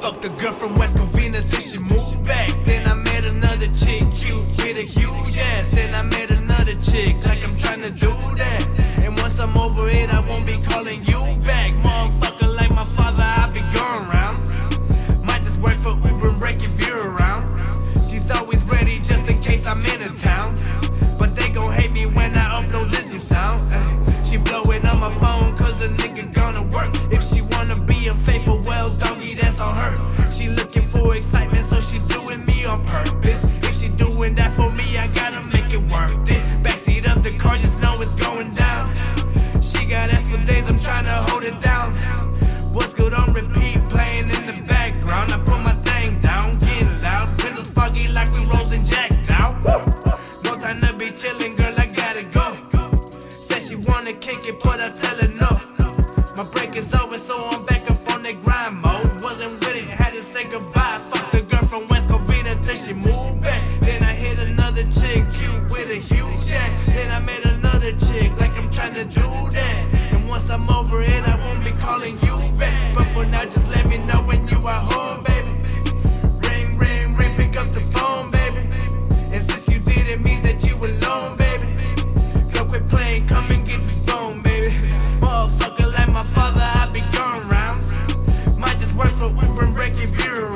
Fuck the girl from West Covina till she moved back. Then I met another chick, cute with a huge ass. Then I met another chick, like I'm trying to do that. And once I'm over it, I won't be calling you back. Motherfucker, like my father, I'll be going rounds. Might just work for Uber and break it. My break is over, so I'm back up on the grind mode. Wasn't with it, had to say goodbye. Fuck the girl from West Covina till she moved back. Then I hit another chick, cute with a huge ass. Then I met another chick, like I'm trying to do wreck if you